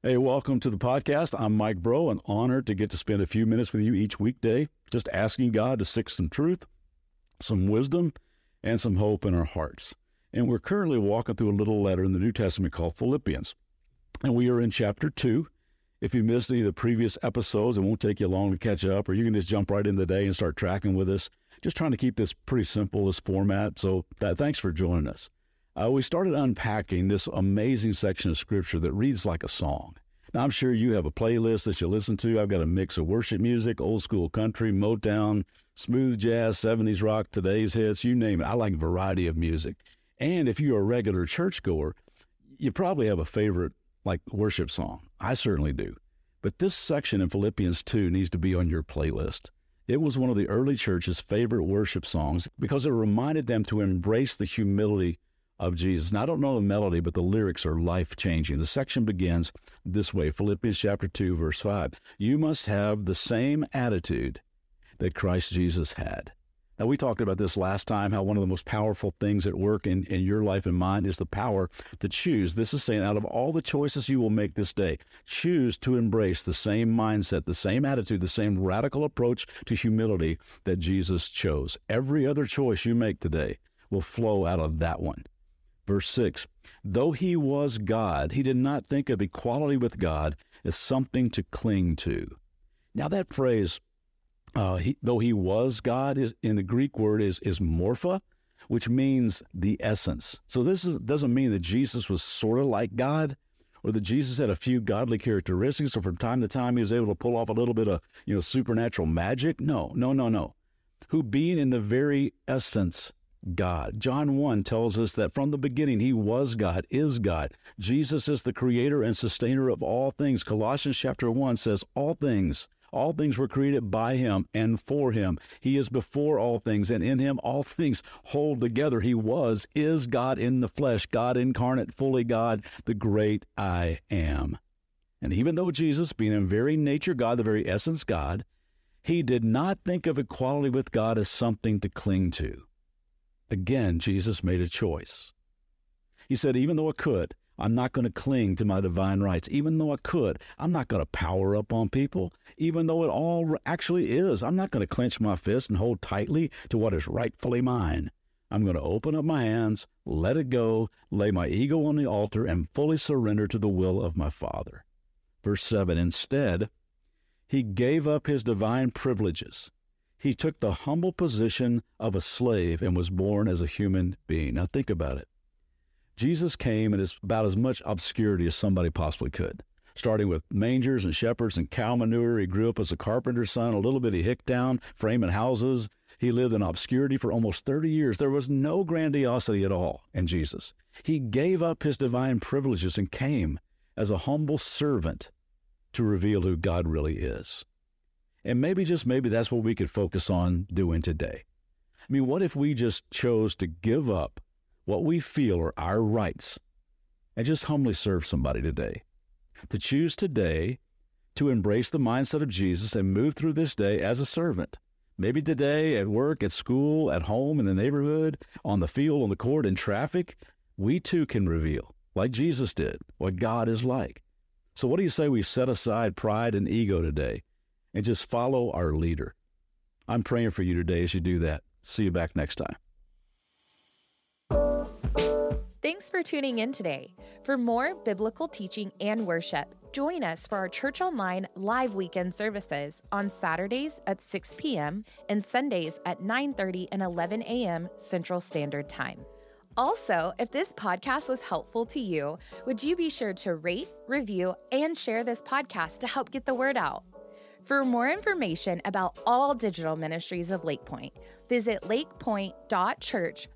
Hey, welcome to the podcast. I'm Mike Bro, and honored to get to spend a few minutes with you each weekday, just asking God to stick some truth, some wisdom, and some hope in our hearts. And we're currently walking through a little letter in the New Testament called Philippians. And we are in chapter two. If you missed any of the previous episodes, it won't take you long to catch up, or you can just jump right in the day and start tracking with us. Just trying to keep this pretty simple, this format. So that, thanks for joining us. Uh, we started unpacking this amazing section of scripture that reads like a song. Now, I'm sure you have a playlist that you listen to. I've got a mix of worship music, old school country, Motown, smooth jazz, 70s rock, today's hits, you name it. I like variety of music. And if you're a regular churchgoer, you probably have a favorite like worship song. I certainly do. But this section in Philippians 2 needs to be on your playlist. It was one of the early church's favorite worship songs because it reminded them to embrace the humility of Jesus. Now, I don't know the melody, but the lyrics are life changing. The section begins this way Philippians chapter 2, verse 5. You must have the same attitude that Christ Jesus had. Now, we talked about this last time how one of the most powerful things at work in, in your life and mine is the power to choose. This is saying out of all the choices you will make this day, choose to embrace the same mindset, the same attitude, the same radical approach to humility that Jesus chose. Every other choice you make today will flow out of that one. Verse 6 Though he was God, he did not think of equality with God as something to cling to. Now, that phrase, uh, he, though he was God, is in the Greek word is is morphe, which means the essence. So this is, doesn't mean that Jesus was sort of like God, or that Jesus had a few godly characteristics, or from time to time he was able to pull off a little bit of you know supernatural magic. No, no, no, no. Who being in the very essence God. John 1 tells us that from the beginning he was God, is God. Jesus is the creator and sustainer of all things. Colossians chapter 1 says all things all things were created by him and for him. He is before all things, and in him all things hold together. He was, is God in the flesh, God incarnate, fully God, the great I am. And even though Jesus, being in very nature God, the very essence God, he did not think of equality with God as something to cling to. Again, Jesus made a choice. He said, Even though I could, I'm not going to cling to my divine rights. Even though I could, I'm not going to power up on people. Even though it all actually is, I'm not going to clench my fist and hold tightly to what is rightfully mine. I'm going to open up my hands, let it go, lay my ego on the altar, and fully surrender to the will of my Father. Verse 7 Instead, he gave up his divine privileges. He took the humble position of a slave and was born as a human being. Now, think about it. Jesus came in about as much obscurity as somebody possibly could. Starting with mangers and shepherds and cow manure, he grew up as a carpenter's son, a little bitty hick town, framing houses. He lived in obscurity for almost 30 years. There was no grandiosity at all in Jesus. He gave up his divine privileges and came as a humble servant to reveal who God really is. And maybe, just maybe, that's what we could focus on doing today. I mean, what if we just chose to give up what we feel are our rights and just humbly serve somebody today. To choose today to embrace the mindset of Jesus and move through this day as a servant. Maybe today at work, at school, at home, in the neighborhood, on the field, on the court, in traffic, we too can reveal, like Jesus did, what God is like. So, what do you say we set aside pride and ego today and just follow our leader? I'm praying for you today as you do that. See you back next time. Thanks for tuning in today. For more biblical teaching and worship, join us for our Church Online live weekend services on Saturdays at 6 p.m. and Sundays at 9:30 and 11 a.m. Central Standard Time. Also, if this podcast was helpful to you, would you be sure to rate, review, and share this podcast to help get the word out? For more information about all digital ministries of Lakepointe, visit lakepointe.church